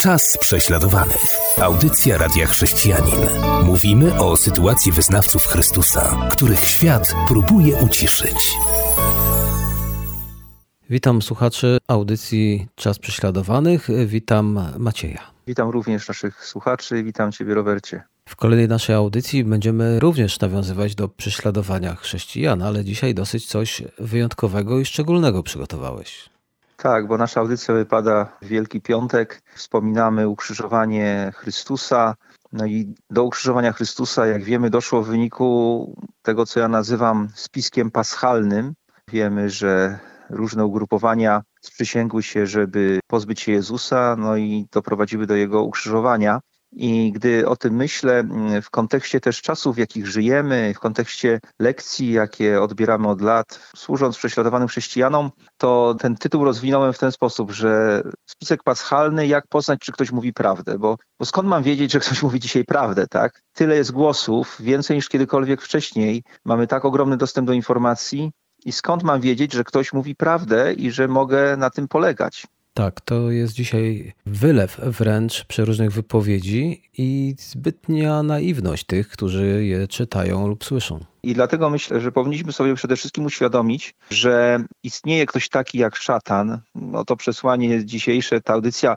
Czas prześladowanych. Audycja Radia Chrześcijanin. Mówimy o sytuacji wyznawców Chrystusa, których świat próbuje uciszyć. Witam słuchaczy audycji Czas Prześladowanych. Witam Macieja. Witam również naszych słuchaczy. Witam Ciebie, Robercie. W kolejnej naszej audycji będziemy również nawiązywać do prześladowania chrześcijan, ale dzisiaj dosyć coś wyjątkowego i szczególnego przygotowałeś. Tak, bo nasza audycja wypada w Wielki Piątek. Wspominamy ukrzyżowanie Chrystusa. No i do ukrzyżowania Chrystusa, jak wiemy, doszło w wyniku tego, co ja nazywam spiskiem paschalnym. Wiemy, że różne ugrupowania sprzysięgły się, żeby pozbyć się Jezusa, no i doprowadziły do jego ukrzyżowania. I gdy o tym myślę, w kontekście też czasów, w jakich żyjemy, w kontekście lekcji, jakie odbieramy od lat, służąc prześladowanym chrześcijanom, to ten tytuł rozwinąłem w ten sposób, że spisek paschalny, jak poznać, czy ktoś mówi prawdę, bo, bo skąd mam wiedzieć, że ktoś mówi dzisiaj prawdę, tak? Tyle jest głosów, więcej niż kiedykolwiek wcześniej. Mamy tak ogromny dostęp do informacji, i skąd mam wiedzieć, że ktoś mówi prawdę i że mogę na tym polegać? Tak, to jest dzisiaj wylew wręcz przeróżnych wypowiedzi i zbytnia naiwność tych, którzy je czytają lub słyszą. I dlatego myślę, że powinniśmy sobie przede wszystkim uświadomić, że istnieje ktoś taki jak szatan. No to przesłanie dzisiejsze, ta audycja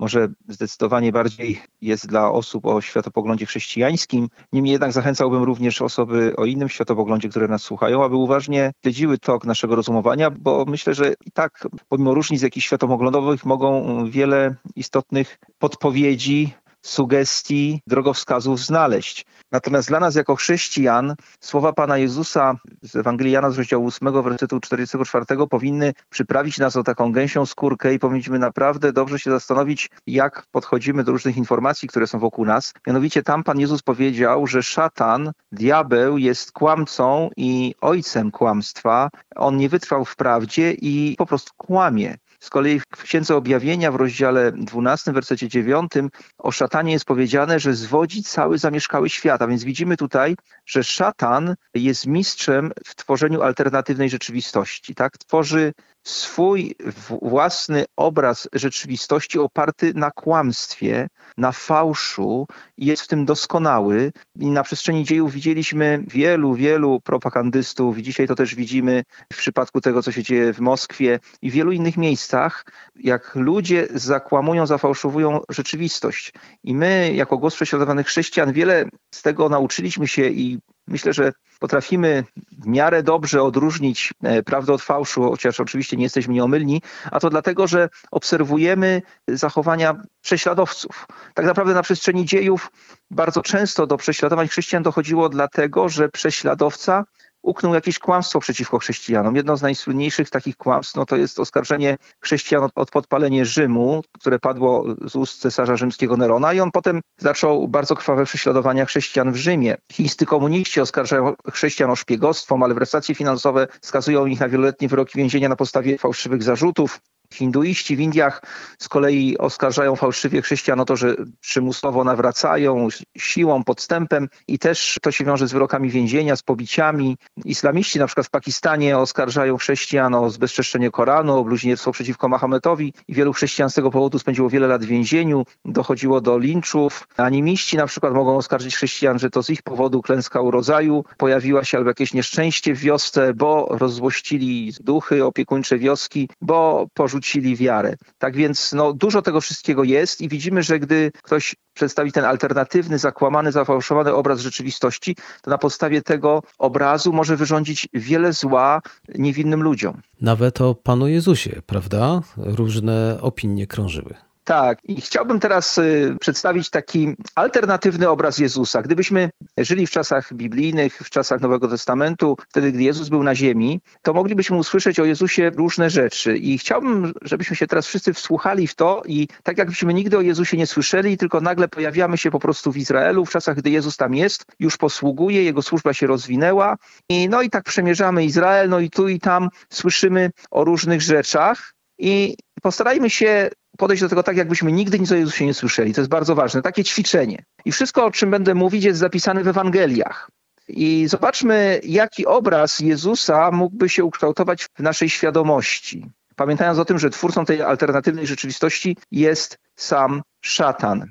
może zdecydowanie bardziej jest dla osób o światopoglądzie chrześcijańskim. Niemniej jednak zachęcałbym również osoby o innym światopoglądzie, które nas słuchają, aby uważnie śledziły tok naszego rozumowania, bo myślę, że i tak pomimo różnic jakichś światopoglądowych mogą wiele istotnych podpowiedzi sugestii, drogowskazów znaleźć. Natomiast dla nas jako chrześcijan słowa Pana Jezusa z Ewangelii Jana z rozdziału 8, wersetu 44 powinny przyprawić nas o taką gęsią skórkę i powinniśmy naprawdę dobrze się zastanowić, jak podchodzimy do różnych informacji, które są wokół nas. Mianowicie tam Pan Jezus powiedział, że szatan, diabeł jest kłamcą i ojcem kłamstwa. On nie wytrwał w prawdzie i po prostu kłamie. Z kolei w Księdze Objawienia w rozdziale 12, wersecie 9 o szatanie jest powiedziane, że zwodzi cały zamieszkały świat. A więc widzimy tutaj, że szatan jest mistrzem w tworzeniu alternatywnej rzeczywistości. Tak? Tworzy swój własny obraz rzeczywistości oparty na kłamstwie, na fałszu i jest w tym doskonały. I na przestrzeni dziejów widzieliśmy wielu, wielu propagandystów i dzisiaj to też widzimy w przypadku tego, co się dzieje w Moskwie i w wielu innych miejscach, jak ludzie zakłamują, zafałszowują rzeczywistość. I my, jako głos prześladowanych chrześcijan, wiele z tego nauczyliśmy się i myślę, że potrafimy w miarę dobrze odróżnić e, prawdę od fałszu, chociaż oczywiście nie jesteśmy nieomylni, a to dlatego, że obserwujemy zachowania prześladowców. Tak naprawdę na przestrzeni dziejów bardzo często do prześladowań chrześcijan dochodziło dlatego, że prześladowca uknął jakieś kłamstwo przeciwko chrześcijanom. Jedno z najsłynniejszych takich kłamstw no to jest oskarżenie chrześcijan od podpalenie Rzymu, które padło z ust cesarza rzymskiego Nerona i on potem zaczął bardzo krwawe prześladowania chrześcijan w Rzymie. Chińscy komuniści oskarżają chrześcijan o szpiegostwo, malwersacje finansowe, skazują ich na wieloletnie wyroki więzienia na podstawie fałszywych zarzutów. Hinduiści w Indiach z kolei oskarżają fałszywie chrześcijan o to, że przymusowo nawracają siłą, podstępem i też to się wiąże z wyrokami więzienia, z pobiciami. Islamiści na przykład w Pakistanie oskarżają chrześcijan o zbezczeszczenie Koranu, o bluźnierstwo przeciwko Mahometowi i wielu chrześcijan z tego powodu spędziło wiele lat w więzieniu, dochodziło do linczów. Animiści na przykład mogą oskarżyć chrześcijan, że to z ich powodu klęska urodzaju pojawiła się albo jakieś nieszczęście w wiosce, bo rozzłościli duchy opiekuńcze wioski, bo porzucili porzucili wiarę. Tak więc no, dużo tego wszystkiego jest i widzimy, że gdy ktoś przedstawi ten alternatywny, zakłamany, zafałszowany obraz rzeczywistości, to na podstawie tego obrazu może wyrządzić wiele zła niewinnym ludziom. Nawet o Panu Jezusie, prawda? Różne opinie krążyły. Tak, i chciałbym teraz y, przedstawić taki alternatywny obraz Jezusa. Gdybyśmy żyli w czasach biblijnych, w czasach Nowego Testamentu, wtedy, gdy Jezus był na ziemi, to moglibyśmy usłyszeć o Jezusie różne rzeczy. I chciałbym, żebyśmy się teraz wszyscy wsłuchali w to i tak jakbyśmy nigdy o Jezusie nie słyszeli, tylko nagle pojawiamy się po prostu w Izraelu, w czasach, gdy Jezus tam jest, już posługuje, jego służba się rozwinęła. I no i tak przemierzamy Izrael, no i tu i tam słyszymy o różnych rzeczach. I postarajmy się podejść do tego tak, jakbyśmy nigdy nic o Jezusie nie słyszeli. To jest bardzo ważne. Takie ćwiczenie. I wszystko, o czym będę mówić, jest zapisane w Ewangeliach. I zobaczmy, jaki obraz Jezusa mógłby się ukształtować w naszej świadomości. Pamiętając o tym, że twórcą tej alternatywnej rzeczywistości jest sam szatan.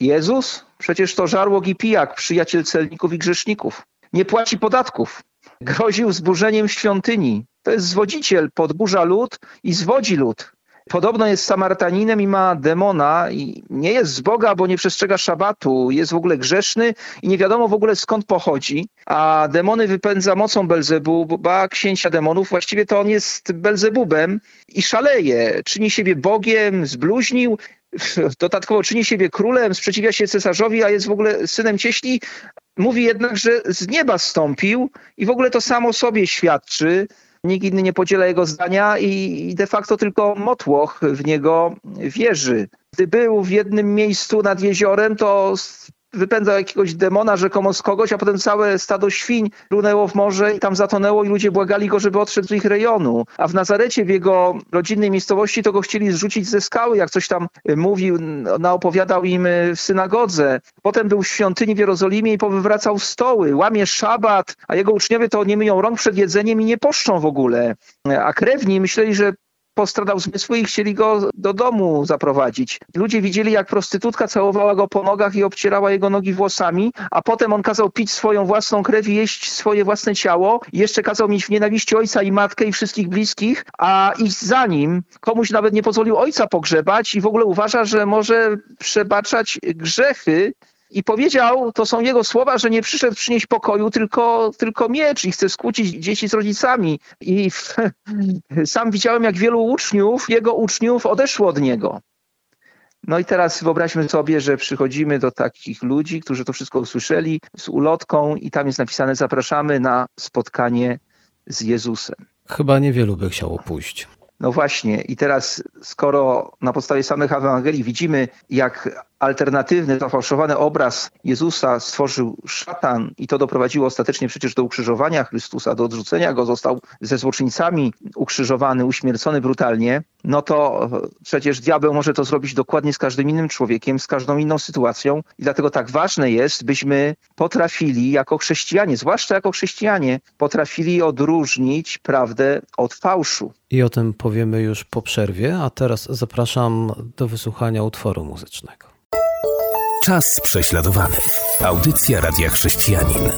Jezus? Przecież to żarłok i pijak, przyjaciel celników i grzeszników. Nie płaci podatków. Groził zburzeniem świątyni. To jest zwodziciel, podburza lud i zwodzi lud. Podobno jest Samarytaninem i ma demona i nie jest z Boga, bo nie przestrzega szabatu, jest w ogóle grzeszny i nie wiadomo w ogóle skąd pochodzi, a demony wypędza mocą Belzebuba, księcia demonów, właściwie to on jest Belzebubem i szaleje, czyni siebie Bogiem, zbluźnił, dodatkowo czyni siebie królem, sprzeciwia się cesarzowi, a jest w ogóle synem cieśli, mówi jednak, że z nieba stąpił i w ogóle to samo sobie świadczy, Nikt inny nie podziela jego zdania i de facto tylko Motłoch w niego wierzy. Gdy był w jednym miejscu nad jeziorem, to wypędzał jakiegoś demona rzekomo z kogoś, a potem całe stado świń runęło w morze i tam zatonęło i ludzie błagali go, żeby odszedł z ich rejonu. A w Nazarecie, w jego rodzinnej miejscowości, to go chcieli zrzucić ze skały, jak coś tam mówił, naopowiadał im w synagodze. Potem był w świątyni w Jerozolimie i powywracał stoły, łamie szabat, a jego uczniowie to nie myją rąk przed jedzeniem i nie poszczą w ogóle. A krewni myśleli, że postradał zmysły i chcieli go do domu zaprowadzić. Ludzie widzieli, jak prostytutka całowała go po nogach i obcierała jego nogi włosami, a potem on kazał pić swoją własną krew i jeść swoje własne ciało. I jeszcze kazał mieć w nienawiści ojca i matkę i wszystkich bliskich, a iść za nim. Komuś nawet nie pozwolił ojca pogrzebać i w ogóle uważa, że może przebaczać grzechy i powiedział, to są jego słowa, że nie przyszedł przynieść pokoju, tylko, tylko miecz i chce skłócić dzieci z rodzicami. I w, sam widziałem, jak wielu uczniów, jego uczniów odeszło od niego. No i teraz wyobraźmy sobie, że przychodzimy do takich ludzi, którzy to wszystko usłyszeli z ulotką i tam jest napisane zapraszamy na spotkanie z Jezusem. Chyba niewielu by chciało pójść. No właśnie, i teraz skoro na podstawie samych Ewangelii widzimy, jak alternatywny, zafałszowany obraz Jezusa stworzył szatan i to doprowadziło ostatecznie przecież do ukrzyżowania Chrystusa, do odrzucenia go, został ze złoczyńcami ukrzyżowany, uśmiercony brutalnie, no to przecież diabeł może to zrobić dokładnie z każdym innym człowiekiem, z każdą inną sytuacją i dlatego tak ważne jest, byśmy potrafili jako chrześcijanie, zwłaszcza jako chrześcijanie, potrafili odróżnić prawdę od fałszu. I o tym powiemy już po przerwie, a teraz zapraszam do wysłuchania utworu muzycznego. Czas prześladowany. Audycja Radia Chrześcijanin.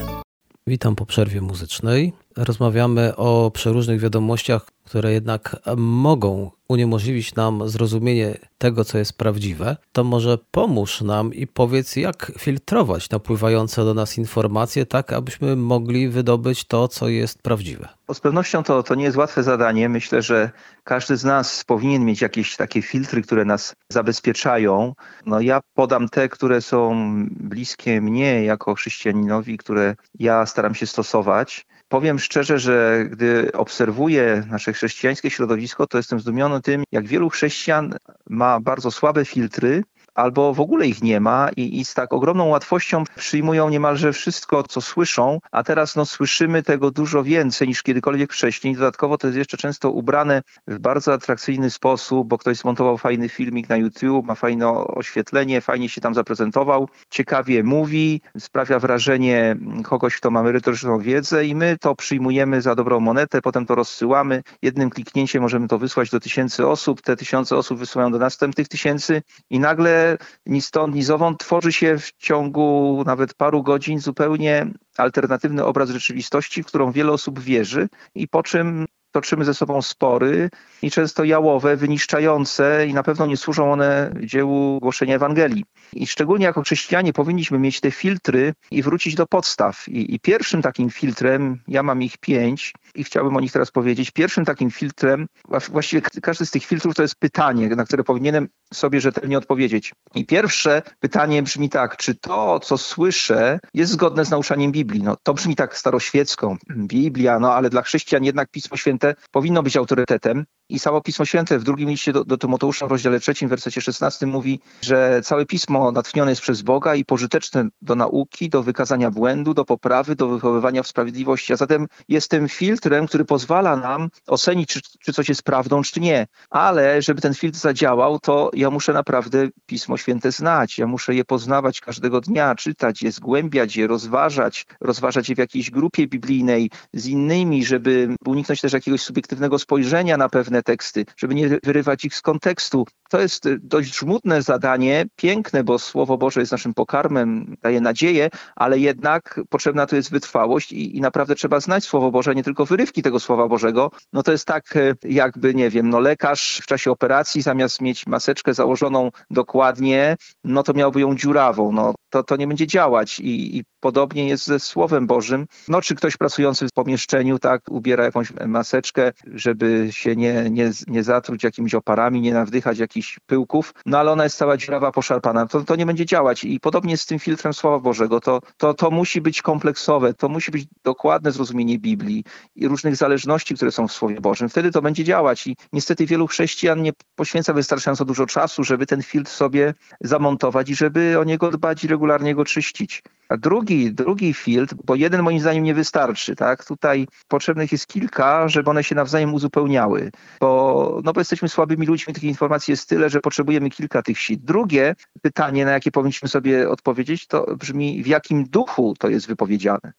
Witam po przerwie muzycznej. Rozmawiamy o przeróżnych wiadomościach, które jednak mogą uniemożliwić nam zrozumienie tego, co jest prawdziwe, to może pomóż nam i powiedz, jak filtrować napływające do nas informacje, tak abyśmy mogli wydobyć to, co jest prawdziwe. Z pewnością to, to nie jest łatwe zadanie. Myślę, że każdy z nas powinien mieć jakieś takie filtry, które nas zabezpieczają. No ja podam te, które są bliskie mnie jako chrześcijaninowi, które ja staram się stosować. Powiem szczerze, że gdy obserwuję nasze chrześcijańskie środowisko, to jestem zdumiony tym, jak wielu chrześcijan ma bardzo słabe filtry albo w ogóle ich nie ma i, i, z tak ogromną łatwością przyjmują niemalże wszystko, co słyszą, a teraz no, słyszymy tego dużo więcej niż kiedykolwiek wcześniej. Dodatkowo to jest jeszcze często ubrane w bardzo atrakcyjny sposób, bo ktoś zmontował fajny filmik na YouTube, ma fajne oświetlenie, fajnie się tam zaprezentował, ciekawie mówi, sprawia wrażenie kogoś, kto ma merytoryczną wiedzę i my to przyjmujemy za dobrą monetę, potem to rozsyłamy. Jednym kliknięciem możemy to wysłać do tysięcy osób, te tysiące osób wysyłają do następnych tysięcy i nagle ni stąd, ni zowąd tworzy się w ciągu nawet paru godzin zupełnie alternatywny obraz rzeczywistości, w którą wiele osób wierzy i po czym toczymy ze sobą spory i często jałowe, wyniszczające i na pewno nie służą one dziełu głoszenia Ewangelii. I szczególnie jako chrześcijanie powinniśmy mieć te filtry i wrócić do podstaw. I, I, pierwszym takim filtrem, ja mam ich pięć i chciałbym o nich teraz powiedzieć, pierwszym takim filtrem, właściwie każdy z tych filtrów to jest pytanie, na które powinienem sobie rzetelnie odpowiedzieć. I pierwsze pytanie brzmi tak, czy to, co słyszę, jest zgodne z nauczaniem Biblii? No, to brzmi tak staroświecko, Biblia, no ale dla chrześcijan jednak Pismo Święte powinno być autorytetem. I samo Pismo Święte w drugim liście do, do Tymoteusza w rozdziale trzecim, wersecie 16 mówi, że całe Pismo natchnione jest przez Boga i pożyteczne do nauki, do wykazania błędu, do poprawy, do wychowywania w sprawiedliwości. A zatem jest tym filtrem, który pozwala nam ocenić, czy, czy coś jest prawdą, czy nie. Ale żeby ten filtr zadziałał, to ja muszę naprawdę Pismo Święte znać. Ja muszę je poznawać każdego dnia, czytać je, zgłębiać je, rozważać, rozważać je w jakiejś grupie biblijnej z innymi, żeby uniknąć też jakiegoś subiektywnego spojrzenia na pewne teksty, żeby nie wyrywać ich z kontekstu. To jest dość żmudne zadanie, piękne, bo Słowo Boże jest naszym pokarmem, daje nadzieję, ale jednak potrzebna tu jest wytrwałość i, i naprawdę trzeba znać Słowo Boże, nie tylko wyrywki tego Słowa Bożego. No to jest tak e, jakby, nie wiem, no lekarz w czasie operacji zamiast mieć maseczkę założoną dokładnie, no to miałby ją dziurawą. No to, to nie będzie działać i, i podobnie jest ze Słowem Bożym. No czy ktoś pracujący w pomieszczeniu, tak, ubiera jakąś maseczkę, żeby się nie, nie, nie zatruć jakimiś oparami, nie nawdychać jakichś pyłków, no ale ona jest cała dziurawa, poszarpana, to, to nie będzie działać. I podobnie z tym filtrem Słowa Bożego. To, to, to musi być kompleksowe, to musi być dokładne zrozumienie Biblii i różnych zależności, które są w Słowie Bożym. Wtedy to będzie działać i niestety wielu chrześcijan nie poświęca wystarczająco dużo czasu, żeby ten filtr sobie zamontować i żeby o niego dbać i regularnie go czyścić. A drugi, drugi filtr, bo jeden moim zdaniem nie wystarczy, tak? Tutaj potrzebnych jest kilka, żeby one się nawzajem uzupełniały, bo, no bo jesteśmy słabymi ludźmi, takich informacji jest tyle, że potrzebujemy kilka tych sit. Drugie pytanie, na jakie powinniśmy sobie odpowiedzieć, to brzmi, w jakim duchu to jest wypowiedziane.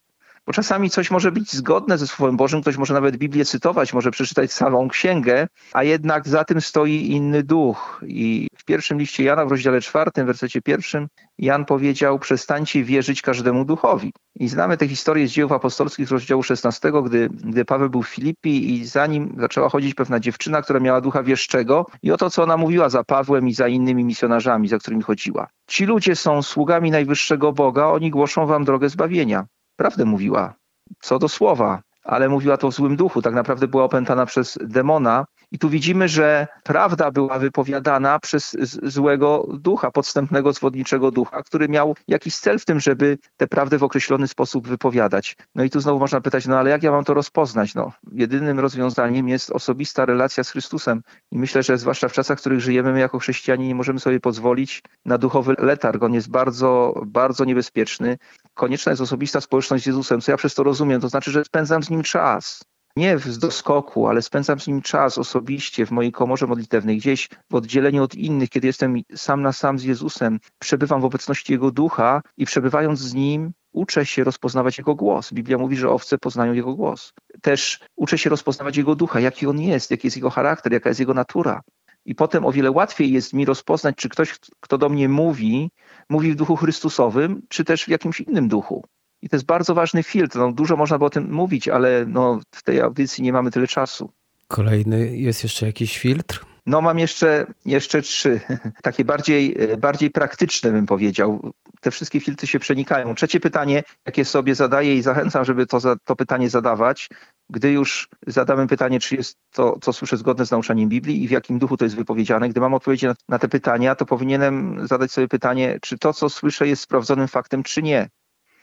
Bo czasami coś może być zgodne ze Słowem Bożym, ktoś może nawet Biblię cytować, może przeczytać całą księgę, a jednak za tym stoi inny duch. I w pierwszym liście Jana, w rozdziale czwartym, wersecie pierwszym, Jan powiedział: Przestańcie wierzyć każdemu duchowi. I znamy tę historię z dziejów apostolskich z rozdziału 16, gdy, gdy Paweł był w Filipii i za nim zaczęła chodzić pewna dziewczyna, która miała ducha wieszczego i oto co ona mówiła za Pawłem i za innymi misjonarzami, za którymi chodziła. Ci ludzie są sługami najwyższego Boga, oni głoszą wam drogę zbawienia prawdę mówiła, co do słowa, ale mówiła to w złym duchu. Tak naprawdę była opętana przez demona, i tu widzimy, że prawda była wypowiadana przez złego ducha, podstępnego, zwodniczego ducha, który miał jakiś cel w tym, żeby tę prawdę w określony sposób wypowiadać. No i tu znowu można pytać, no ale jak ja mam to rozpoznać? No, jedynym rozwiązaniem jest osobista relacja z Chrystusem. I myślę, że zwłaszcza w czasach, w których żyjemy, my jako chrześcijanie nie możemy sobie pozwolić na duchowy letarg. On jest bardzo, bardzo niebezpieczny. Konieczna jest osobista społeczność z Jezusem. Co ja przez to rozumiem? To znaczy, że spędzam z Nim czas nie w doskoku, ale spędzam z nim czas osobiście w mojej komorze modlitewnej, gdzieś w oddzieleniu od innych, kiedy jestem sam na sam z Jezusem, przebywam w obecności Jego ducha i przebywając z Nim uczę się rozpoznawać Jego głos. Biblia mówi, że owce poznają Jego głos. Też uczę się rozpoznawać Jego ducha, jaki On jest, jaki jest Jego charakter, jaka jest Jego natura. I potem o wiele łatwiej jest mi rozpoznać, czy ktoś, kto do mnie mówi, mówi w duchu Chrystusowym, czy też w jakimś innym duchu. I to jest bardzo ważny filtr. No, dużo można by o tym mówić, ale no, w tej audycji nie mamy tyle czasu. Kolejny jest jeszcze jakiś filtr? No mam jeszcze, jeszcze trzy, takie bardziej, bardziej praktyczne bym powiedział. Te wszystkie filtry się przenikają. Trzecie pytanie, jakie sobie zadaję i zachęcam, żeby to, to pytanie zadawać, gdy już zadamy pytanie, czy jest to, co słyszę, zgodne z nauczaniem Biblii i w jakim duchu to jest wypowiedziane. Gdy mam odpowiedzi na, na te pytania, to powinienem zadać sobie pytanie, czy to, co słyszę, jest sprawdzonym faktem, czy nie.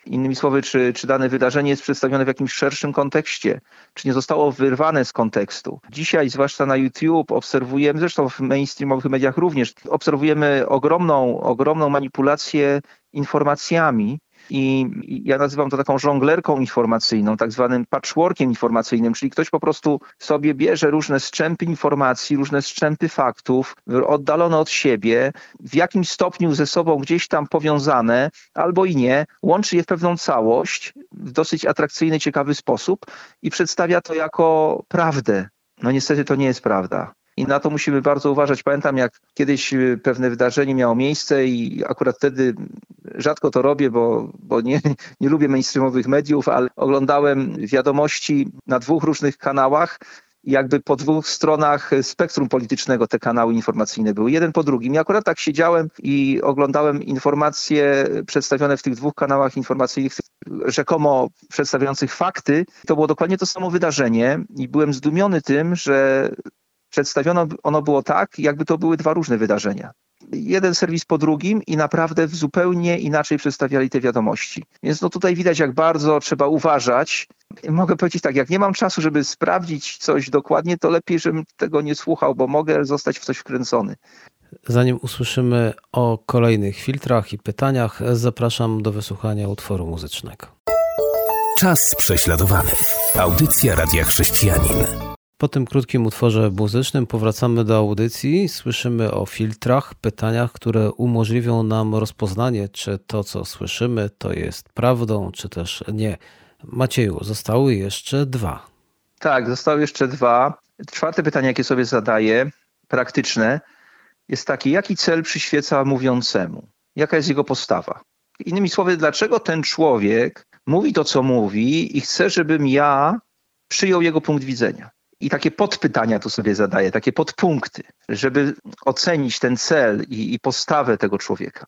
Innymi słowy, czy, czy dane wydarzenie jest przedstawione w jakimś szerszym kontekście, czy nie zostało wyrwane z kontekstu. Dzisiaj, zwłaszcza na YouTube, obserwujemy, zresztą w mainstreamowych mediach również, obserwujemy ogromną, ogromną manipulację informacjami, i ja nazywam to taką żonglerką informacyjną, tak zwanym patchworkiem informacyjnym, czyli ktoś po prostu sobie bierze różne strzępy informacji, różne strzępy faktów, oddalone od siebie, w jakimś stopniu ze sobą gdzieś tam powiązane, albo i nie, łączy je w pewną całość w dosyć atrakcyjny, ciekawy sposób i przedstawia to jako prawdę. No niestety to nie jest prawda. I na to musimy bardzo uważać. Pamiętam, jak kiedyś y, pewne wydarzenie miało miejsce i akurat wtedy rzadko to robię, bo, bo nie, nie lubię mainstreamowych mediów, ale oglądałem wiadomości na dwóch różnych kanałach jakby po dwóch stronach spektrum politycznego te kanały informacyjne były, jeden po drugim. I akurat tak siedziałem i oglądałem informacje przedstawione w tych dwóch kanałach informacyjnych, rzekomo przedstawiających fakty. To było dokładnie to samo wydarzenie i byłem zdumiony tym, że przedstawiono ono było tak, jakby to były dwa różne wydarzenia. Jeden serwis po drugim i naprawdę zupełnie inaczej przedstawiali te wiadomości. Więc no tutaj widać, jak bardzo trzeba uważać. Mogę powiedzieć tak, jak nie mam czasu, żeby sprawdzić coś dokładnie, to lepiej, żebym tego nie słuchał, bo mogę zostać w coś wkręcony. Zanim usłyszymy o kolejnych filtrach i pytaniach, zapraszam do wysłuchania utworu muzycznego. Czas prześladowany. Audycja Radia Chrześcijanin. Po tym krótkim utworze muzycznym powracamy do audycji. Słyszymy o filtrach, pytaniach, które umożliwią nam rozpoznanie, czy to, co słyszymy, to jest prawdą, czy też nie. Macieju, zostały jeszcze dwa. Tak, zostały jeszcze dwa. Czwarte pytanie, jakie sobie zadaję, praktyczne, jest takie, jaki cel przyświeca mówiącemu? Jaka jest jego postawa? Innymi słowy, dlaczego ten człowiek mówi to, co mówi i chce, żebym ja przyjął jego punkt widzenia? I takie podpytania tu sobie zadaję, takie podpunkty, żeby ocenić ten cel i, i postawę tego człowieka.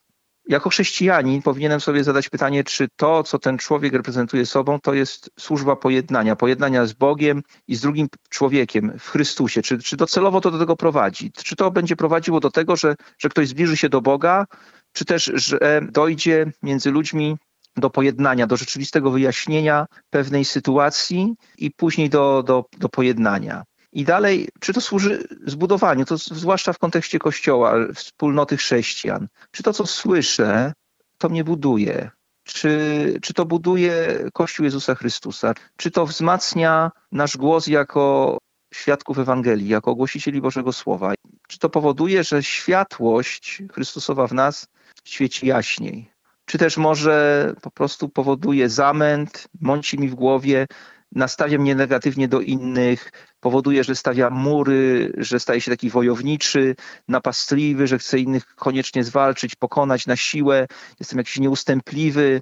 Jako chrześcijanin powinienem sobie zadać pytanie, czy to, co ten człowiek reprezentuje sobą, to jest służba pojednania, pojednania z Bogiem i z drugim człowiekiem w Chrystusie. Czy, czy docelowo to do tego prowadzi? Czy to będzie prowadziło do tego, że, że ktoś zbliży się do Boga, czy też, że dojdzie między ludźmi do pojednania, do rzeczywistego wyjaśnienia pewnej sytuacji i później do, do, do pojednania. I dalej, czy to służy zbudowaniu, to zwłaszcza w kontekście Kościoła, wspólnoty chrześcijan. Czy to, co słyszę, to mnie buduje? Czy, czy to buduje Kościół Jezusa Chrystusa? Czy to wzmacnia nasz głos jako świadków Ewangelii, jako głosicieli Bożego Słowa? Czy to powoduje, że światłość Chrystusowa w nas świeci jaśniej? Czy też może po prostu powoduje zamęt, mąci mi w głowie, nastawia mnie negatywnie do innych, powoduje, że stawia mury, że staje się taki wojowniczy, napastliwy, że chce innych koniecznie zwalczyć, pokonać na siłę, jestem jakiś nieustępliwy.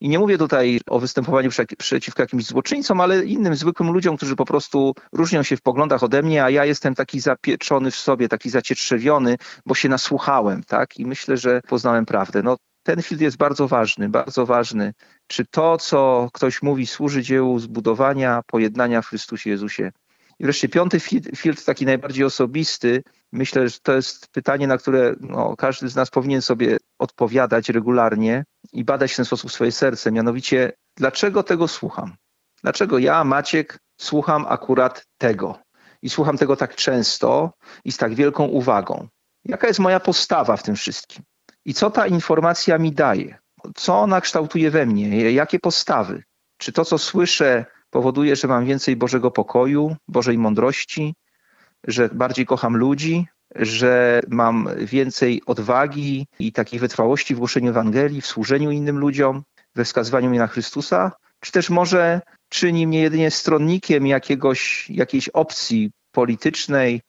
I nie mówię tutaj o występowaniu przeciwko jakimś złoczyńcom, ale innym zwykłym ludziom, którzy po prostu różnią się w poglądach ode mnie, a ja jestem taki zapieczony w sobie, taki zacietrzewiony, bo się nasłuchałem, tak? I myślę, że poznałem prawdę. No, ten filtr jest bardzo ważny, bardzo ważny. Czy to, co ktoś mówi, służy dziełu zbudowania, pojednania w Chrystusie Jezusie? I wreszcie piąty filtr, taki najbardziej osobisty, myślę, że to jest pytanie, na które no, każdy z nas powinien sobie odpowiadać regularnie i badać w ten sposób swoje serce. Mianowicie, dlaczego tego słucham? Dlaczego ja, Maciek, słucham akurat tego? I słucham tego tak często i z tak wielką uwagą. Jaka jest moja postawa w tym wszystkim? I co ta informacja mi daje? Co ona kształtuje we mnie? Jakie postawy? Czy to, co słyszę, powoduje, że mam więcej Bożego pokoju, Bożej mądrości, że bardziej kocham ludzi, że mam więcej odwagi i takiej wytrwałości w głoszeniu Ewangelii, w służeniu innym ludziom, we wskazywaniu mnie na Chrystusa? Czy też może czyni mnie jedynie stronnikiem jakiegoś, jakiejś opcji politycznej,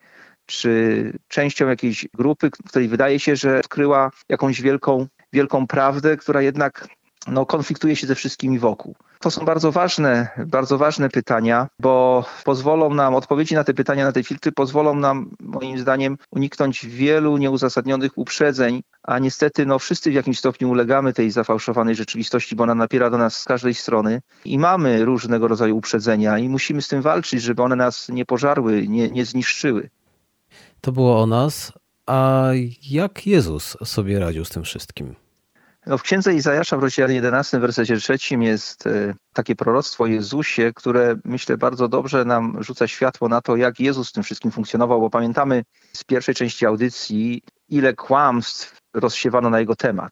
czy częścią jakiejś grupy, której wydaje się, że odkryła jakąś wielką, wielką prawdę, która jednak no, konfliktuje się ze wszystkimi wokół. To są bardzo ważne, bardzo ważne pytania, bo pozwolą nam, odpowiedzi na te pytania, na te filtry pozwolą nam, moim zdaniem, uniknąć wielu nieuzasadnionych uprzedzeń, a niestety no, wszyscy w jakimś stopniu ulegamy tej zafałszowanej rzeczywistości, bo ona napiera do nas z każdej strony i mamy różnego rodzaju uprzedzenia i musimy z tym walczyć, żeby one nas nie pożarły, nie, nie zniszczyły. To było o nas. A jak Jezus sobie radził z tym wszystkim? No w księdze Izajasza w rozdziale 11, w wersecie 3 jest e, takie proroctwo Jezusie, które myślę bardzo dobrze nam rzuca światło na to, jak Jezus z tym wszystkim funkcjonował, bo pamiętamy z pierwszej części audycji, ile kłamstw rozsiewano na jego temat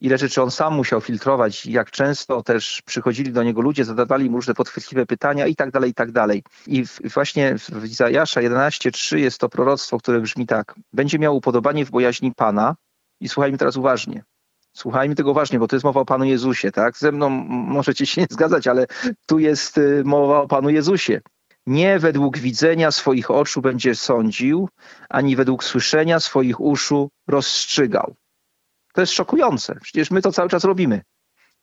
ile rzeczy on sam musiał filtrować, jak często też przychodzili do niego ludzie, zadawali mu różne podchwytliwe pytania i tak dalej, i tak dalej. I właśnie w Izajasza 11:3 jest to proroctwo, które brzmi tak. Będzie miał upodobanie w bojaźni Pana i słuchajmy teraz uważnie. Słuchajmy tego uważnie, bo to jest mowa o Panu Jezusie, tak? Ze mną możecie się nie zgadzać, ale tu jest y, mowa o Panu Jezusie. Nie według widzenia swoich oczu będzie sądził, ani według słyszenia swoich uszu rozstrzygał. To jest szokujące. Przecież my to cały czas robimy.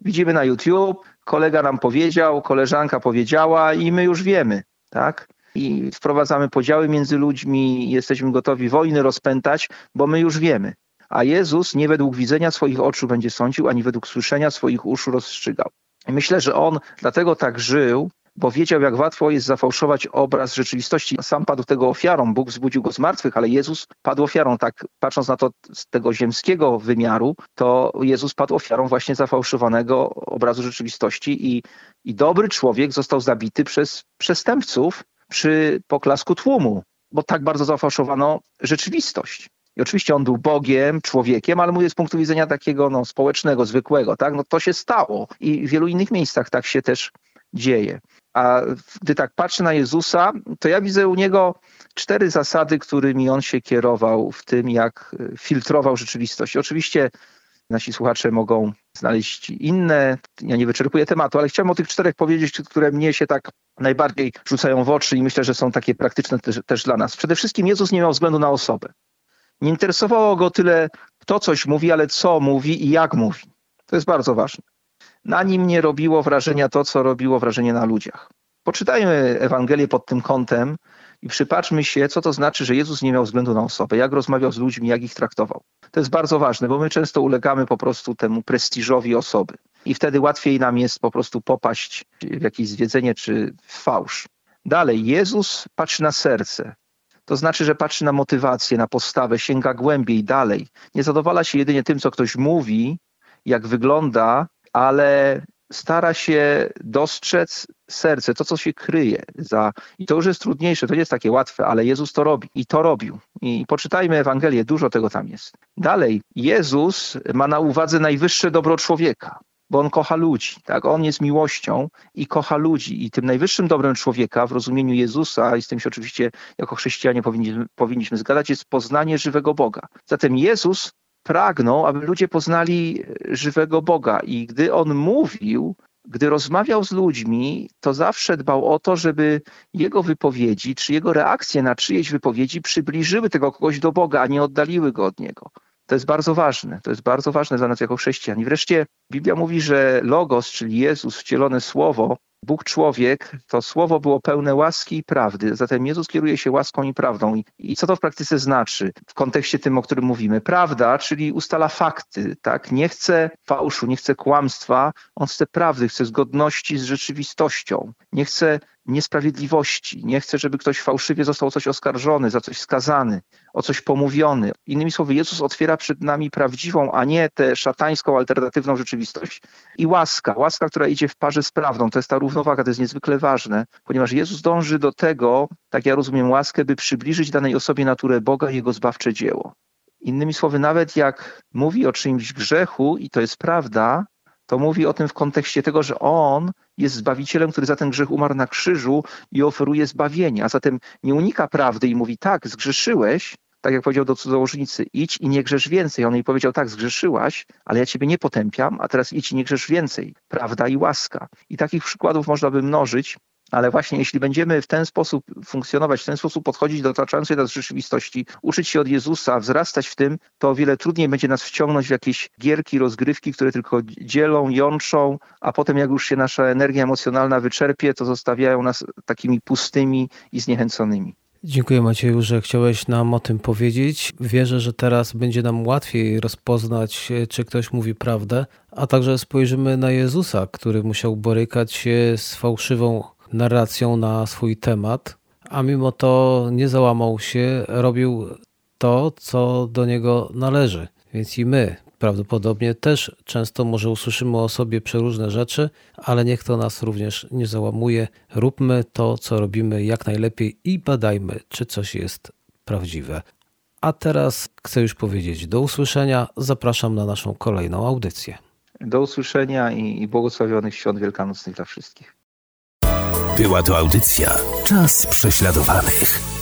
Widzimy na YouTube, kolega nam powiedział, koleżanka powiedziała i my już wiemy, tak? I wprowadzamy podziały między ludźmi, jesteśmy gotowi wojny rozpętać, bo my już wiemy. A Jezus nie według widzenia swoich oczu będzie sądził, ani według słyszenia swoich uszu rozstrzygał. I myślę, że on dlatego tak żył, bo wiedział, jak łatwo jest zafałszować obraz rzeczywistości. Sam padł tego ofiarą, Bóg wzbudził go z martwych, ale Jezus padł ofiarą. Tak patrząc na to z tego ziemskiego wymiaru, to Jezus padł ofiarą właśnie zafałszowanego obrazu rzeczywistości i, i dobry człowiek został zabity przez przestępców przy poklasku tłumu, bo tak bardzo zafałszowano rzeczywistość. I oczywiście on był Bogiem, człowiekiem, ale mówię z punktu widzenia takiego no, społecznego, zwykłego, tak? No to się stało i w wielu innych miejscach tak się też dzieje. A gdy tak patrzę na Jezusa, to ja widzę u niego cztery zasady, którymi on się kierował w tym, jak filtrował rzeczywistość. Oczywiście nasi słuchacze mogą znaleźć inne. Ja nie wyczerpuję tematu, ale chciałem o tych czterech powiedzieć, które mnie się tak najbardziej rzucają w oczy i myślę, że są takie praktyczne też, też dla nas. Przede wszystkim Jezus nie miał względu na osobę. Nie interesowało go tyle, kto coś mówi, ale co mówi i jak mówi. To jest bardzo ważne. Na nim nie robiło wrażenia to, co robiło wrażenie na ludziach. Poczytajmy Ewangelię pod tym kątem i przypatrzmy się, co to znaczy, że Jezus nie miał względu na osobę, jak rozmawiał z ludźmi, jak ich traktował. To jest bardzo ważne, bo my często ulegamy po prostu temu prestiżowi osoby i wtedy łatwiej nam jest po prostu popaść w jakieś zwiedzenie czy w fałsz. Dalej, Jezus patrzy na serce. To znaczy, że patrzy na motywację, na postawę, sięga głębiej, dalej. Nie zadowala się jedynie tym, co ktoś mówi, jak wygląda, ale stara się dostrzec serce, to co się kryje za. I to już jest trudniejsze, to nie jest takie łatwe, ale Jezus to robi i to robił. I poczytajmy Ewangelię, dużo tego tam jest. Dalej, Jezus ma na uwadze najwyższe dobro człowieka bo on kocha ludzi, tak? On jest miłością i kocha ludzi. I tym najwyższym dobrem człowieka w rozumieniu Jezusa, i z tym się oczywiście jako chrześcijanie powinniśmy, powinniśmy zgadać, jest poznanie żywego Boga. Zatem Jezus pragnął, aby ludzie poznali żywego Boga. I gdy on mówił, gdy rozmawiał z ludźmi, to zawsze dbał o to, żeby jego wypowiedzi, czy jego reakcje na czyjeś wypowiedzi przybliżyły tego kogoś do Boga, a nie oddaliły go od niego. To jest bardzo ważne. To jest bardzo ważne dla nas jako chrześcijan. I wreszcie Biblia mówi, że Logos, czyli Jezus, wcielone słowo, Bóg człowiek, to słowo było pełne łaski i prawdy. Zatem Jezus kieruje się łaską i prawdą. I, co to w praktyce znaczy w kontekście tym, o którym mówimy? Prawda, czyli ustala fakty, tak? Nie chce fałszu, nie chce kłamstwa, on chce prawdy, chce zgodności z rzeczywistością. Nie chce niesprawiedliwości. Nie chce, żeby ktoś fałszywie został o coś oskarżony, za coś skazany, o coś pomówiony. Innymi słowy, Jezus otwiera przed nami prawdziwą, a nie tę szatańską, alternatywną rzeczywistość. I łaska, łaska, która idzie w parze z prawdą, to jest ta równowaga, to jest niezwykle ważne, ponieważ Jezus dąży do tego, tak ja rozumiem łaskę, by przybliżyć danej osobie naturę Boga i Jego zbawcze dzieło. Innymi słowy, nawet jak mówi o czymś grzechu, i to jest prawda, to mówi o tym w kontekście tego, że On jest Zbawicielem, który za ten grzech umarł na krzyżu i oferuje zbawienie. A zatem nie unika prawdy i mówi tak, zgrzeszyłeś, tak jak powiedział do cudzołożnicy, idź i nie grzesz więcej. On jej powiedział tak, zgrzeszyłaś, ale ja ciebie nie potępiam, a teraz idź i nie grzesz więcej. Prawda i łaska. I takich przykładów można by mnożyć, ale właśnie jeśli będziemy w ten sposób funkcjonować, w ten sposób podchodzić do otaczającej nas rzeczywistości, uczyć się od Jezusa, wzrastać w tym, to o wiele trudniej będzie nas wciągnąć w jakieś gierki, rozgrywki, które tylko dzielą, jątrzą, a potem jak już się nasza energia emocjonalna wyczerpie, to zostawiają nas takimi pustymi i zniechęconymi. Dziękuję Macieju, że chciałeś nam o tym powiedzieć. Wierzę, że teraz będzie nam łatwiej rozpoznać, czy ktoś mówi prawdę, a także spojrzymy na Jezusa, który musiał borykać się z fałszywą narracją na swój temat, a mimo to nie załamał się, robił to, co do niego należy. Więc i my prawdopodobnie też często może usłyszymy o sobie przeróżne rzeczy, ale niech to nas również nie załamuje. Róbmy to, co robimy jak najlepiej i badajmy, czy coś jest prawdziwe. A teraz chcę już powiedzieć do usłyszenia. Zapraszam na naszą kolejną audycję. Do usłyszenia i, i błogosławionych świąt wielkanocnych dla wszystkich. Była to audycja Czas prześladowanych.